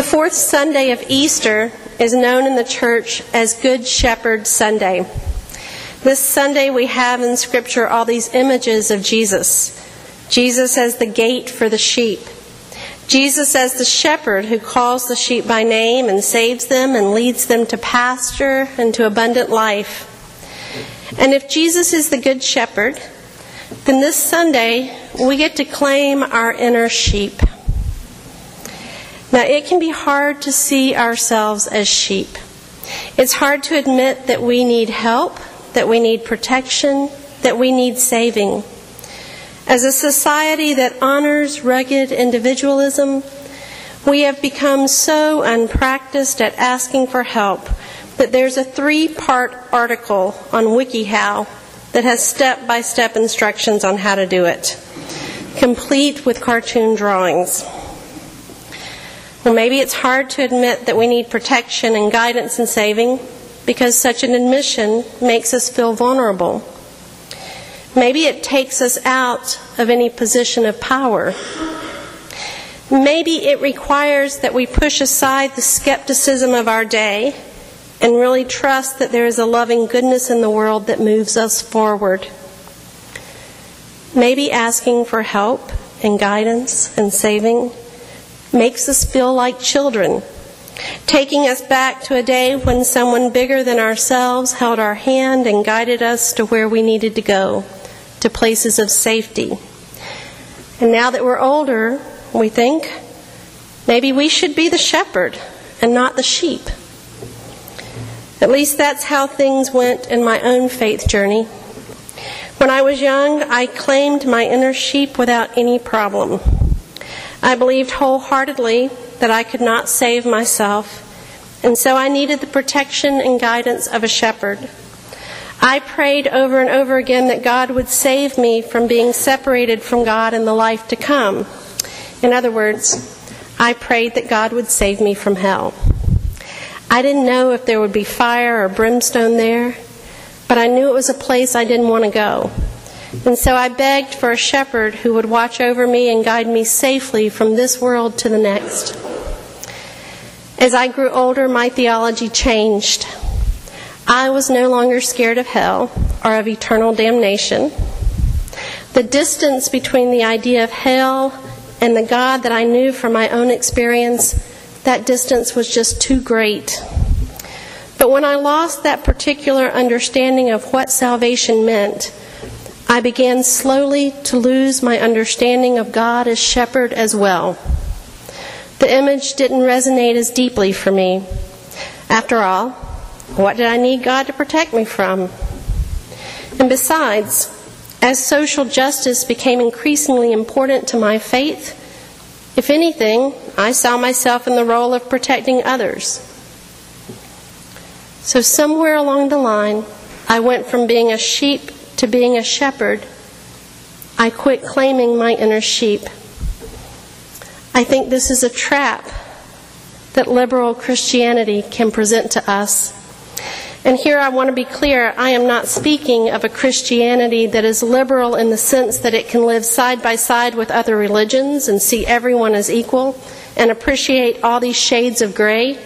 The fourth Sunday of Easter is known in the church as Good Shepherd Sunday. This Sunday, we have in Scripture all these images of Jesus Jesus as the gate for the sheep, Jesus as the shepherd who calls the sheep by name and saves them and leads them to pasture and to abundant life. And if Jesus is the good shepherd, then this Sunday we get to claim our inner sheep. Now, it can be hard to see ourselves as sheep. It's hard to admit that we need help, that we need protection, that we need saving. As a society that honors rugged individualism, we have become so unpracticed at asking for help that there's a three part article on WikiHow that has step by step instructions on how to do it, complete with cartoon drawings. Well, maybe it's hard to admit that we need protection and guidance and saving because such an admission makes us feel vulnerable. Maybe it takes us out of any position of power. Maybe it requires that we push aside the skepticism of our day and really trust that there is a loving goodness in the world that moves us forward. Maybe asking for help and guidance and saving makes us feel like children, taking us back to a day when someone bigger than ourselves held our hand and guided us to where we needed to go, to places of safety. And now that we're older, we think maybe we should be the shepherd and not the sheep. At least that's how things went in my own faith journey. When I was young, I claimed my inner sheep without any problem. I believed wholeheartedly that I could not save myself, and so I needed the protection and guidance of a shepherd. I prayed over and over again that God would save me from being separated from God in the life to come. In other words, I prayed that God would save me from hell. I didn't know if there would be fire or brimstone there, but I knew it was a place I didn't want to go. And so I begged for a shepherd who would watch over me and guide me safely from this world to the next. As I grew older, my theology changed. I was no longer scared of hell or of eternal damnation. The distance between the idea of hell and the God that I knew from my own experience, that distance was just too great. But when I lost that particular understanding of what salvation meant, I began slowly to lose my understanding of God as shepherd as well. The image didn't resonate as deeply for me. After all, what did I need God to protect me from? And besides, as social justice became increasingly important to my faith, if anything, I saw myself in the role of protecting others. So, somewhere along the line, I went from being a sheep to being a shepherd, I quit claiming my inner sheep. I think this is a trap that liberal Christianity can present to us. And here I want to be clear I am not speaking of a Christianity that is liberal in the sense that it can live side by side with other religions and see everyone as equal and appreciate all these shades of gray.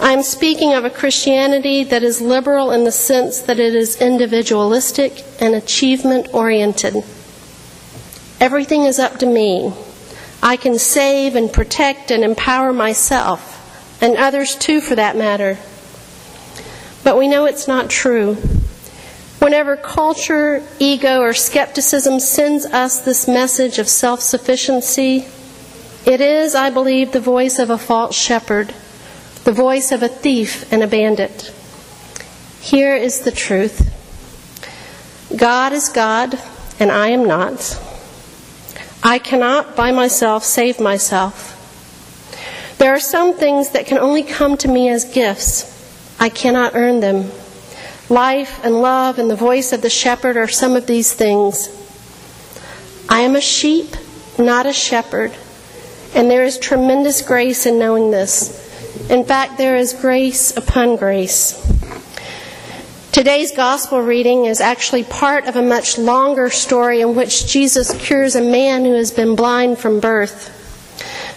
I am speaking of a Christianity that is liberal in the sense that it is individualistic and achievement oriented. Everything is up to me. I can save and protect and empower myself, and others too, for that matter. But we know it's not true. Whenever culture, ego, or skepticism sends us this message of self sufficiency, it is, I believe, the voice of a false shepherd the voice of a thief and a bandit. Here is the truth God is God, and I am not. I cannot by myself save myself. There are some things that can only come to me as gifts. I cannot earn them. Life and love and the voice of the shepherd are some of these things. I am a sheep, not a shepherd, and there is tremendous grace in knowing this. In fact, there is grace upon grace. Today's gospel reading is actually part of a much longer story in which Jesus cures a man who has been blind from birth.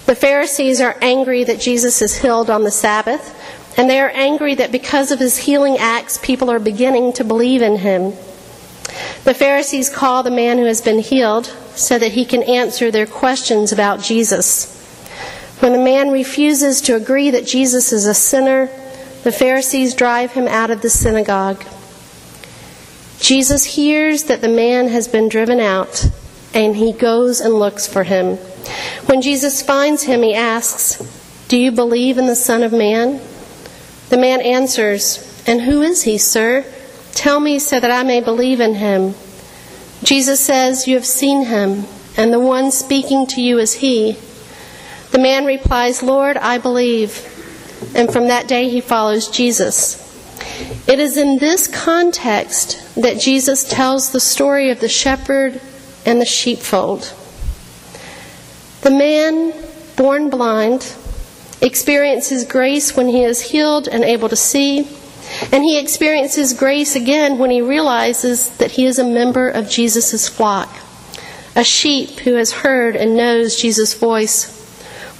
The Pharisees are angry that Jesus is healed on the Sabbath, and they are angry that because of his healing acts, people are beginning to believe in him. The Pharisees call the man who has been healed so that he can answer their questions about Jesus. When the man refuses to agree that Jesus is a sinner, the Pharisees drive him out of the synagogue. Jesus hears that the man has been driven out, and he goes and looks for him. When Jesus finds him, he asks, Do you believe in the Son of Man? The man answers, And who is he, sir? Tell me so that I may believe in him. Jesus says, You have seen him, and the one speaking to you is he. The man replies, Lord, I believe. And from that day he follows Jesus. It is in this context that Jesus tells the story of the shepherd and the sheepfold. The man, born blind, experiences grace when he is healed and able to see, and he experiences grace again when he realizes that he is a member of Jesus' flock, a sheep who has heard and knows Jesus' voice,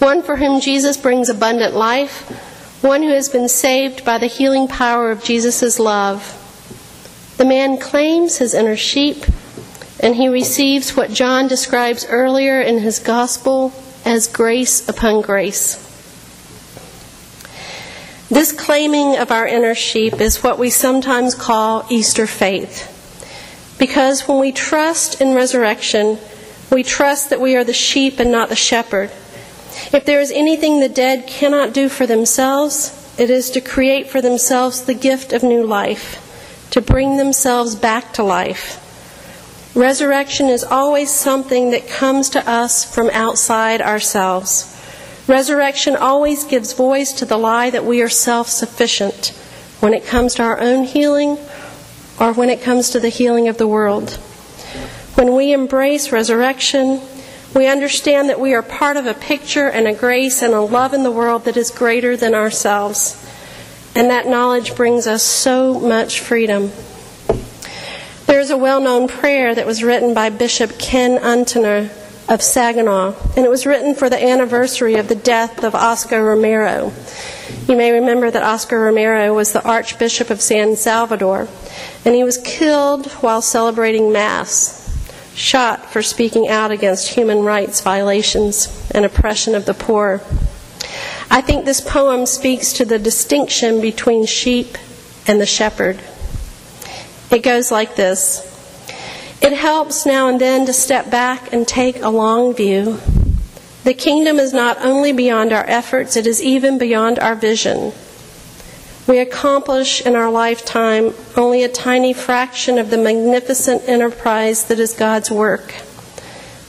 one for whom Jesus brings abundant life, one who has been saved by the healing power of Jesus' love. The man claims his inner sheep, and he receives what John describes earlier in his gospel as grace upon grace. This claiming of our inner sheep is what we sometimes call Easter faith. Because when we trust in resurrection, we trust that we are the sheep and not the shepherd. If there is anything the dead cannot do for themselves, it is to create for themselves the gift of new life, to bring themselves back to life. Resurrection is always something that comes to us from outside ourselves. Resurrection always gives voice to the lie that we are self sufficient when it comes to our own healing or when it comes to the healing of the world. When we embrace resurrection, we understand that we are part of a picture and a grace and a love in the world that is greater than ourselves. And that knowledge brings us so much freedom. There is a well known prayer that was written by Bishop Ken Untener of Saginaw, and it was written for the anniversary of the death of Oscar Romero. You may remember that Oscar Romero was the Archbishop of San Salvador, and he was killed while celebrating Mass, shot for speaking out against human rights violations and oppression of the poor. I think this poem speaks to the distinction between sheep and the shepherd. It goes like this. It helps now and then to step back and take a long view. The kingdom is not only beyond our efforts, it is even beyond our vision. We accomplish in our lifetime only a tiny fraction of the magnificent enterprise that is God's work.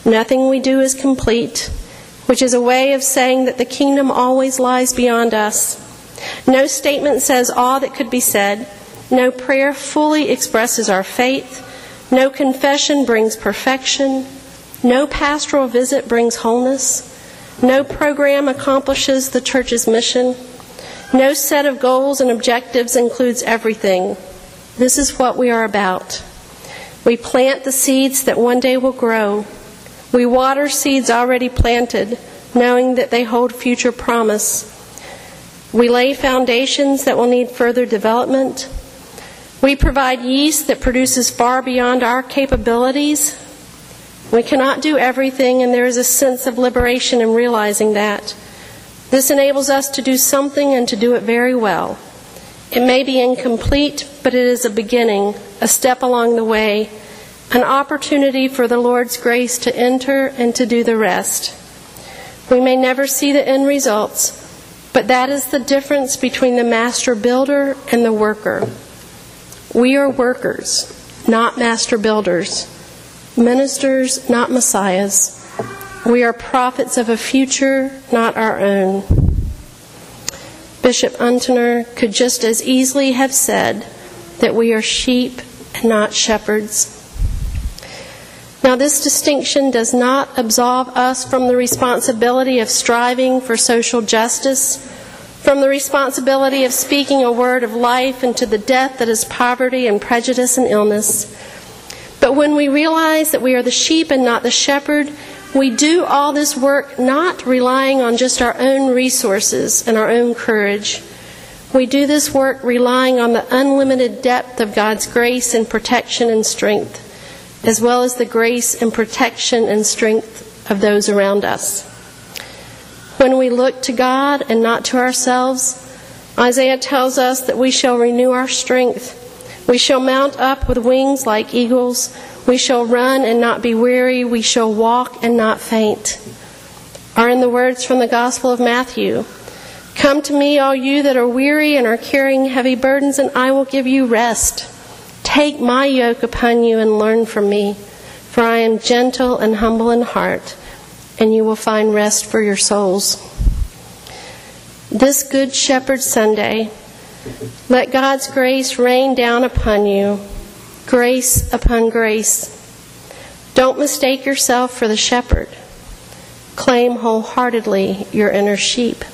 Nothing we do is complete, which is a way of saying that the kingdom always lies beyond us. No statement says all that could be said. No prayer fully expresses our faith. No confession brings perfection. No pastoral visit brings wholeness. No program accomplishes the church's mission. No set of goals and objectives includes everything. This is what we are about. We plant the seeds that one day will grow. We water seeds already planted, knowing that they hold future promise. We lay foundations that will need further development. We provide yeast that produces far beyond our capabilities. We cannot do everything, and there is a sense of liberation in realizing that. This enables us to do something and to do it very well. It may be incomplete, but it is a beginning, a step along the way, an opportunity for the Lord's grace to enter and to do the rest. We may never see the end results, but that is the difference between the master builder and the worker. We are workers, not master builders, ministers, not messiahs. We are prophets of a future, not our own. Bishop Untener could just as easily have said that we are sheep and not shepherds. Now, this distinction does not absolve us from the responsibility of striving for social justice from the responsibility of speaking a word of life into the death that is poverty and prejudice and illness. But when we realize that we are the sheep and not the shepherd, We do all this work not relying on just our own resources and our own courage. We do this work relying on the unlimited depth of God's grace and protection and strength, as well as the grace and protection and strength of those around us. When we look to God and not to ourselves, Isaiah tells us that we shall renew our strength. We shall mount up with wings like eagles. We shall run and not be weary. We shall walk and not faint. Are in the words from the Gospel of Matthew Come to me, all you that are weary and are carrying heavy burdens, and I will give you rest. Take my yoke upon you and learn from me, for I am gentle and humble in heart, and you will find rest for your souls. This Good Shepherd Sunday, let God's grace rain down upon you, grace upon grace. Don't mistake yourself for the shepherd. Claim wholeheartedly your inner sheep.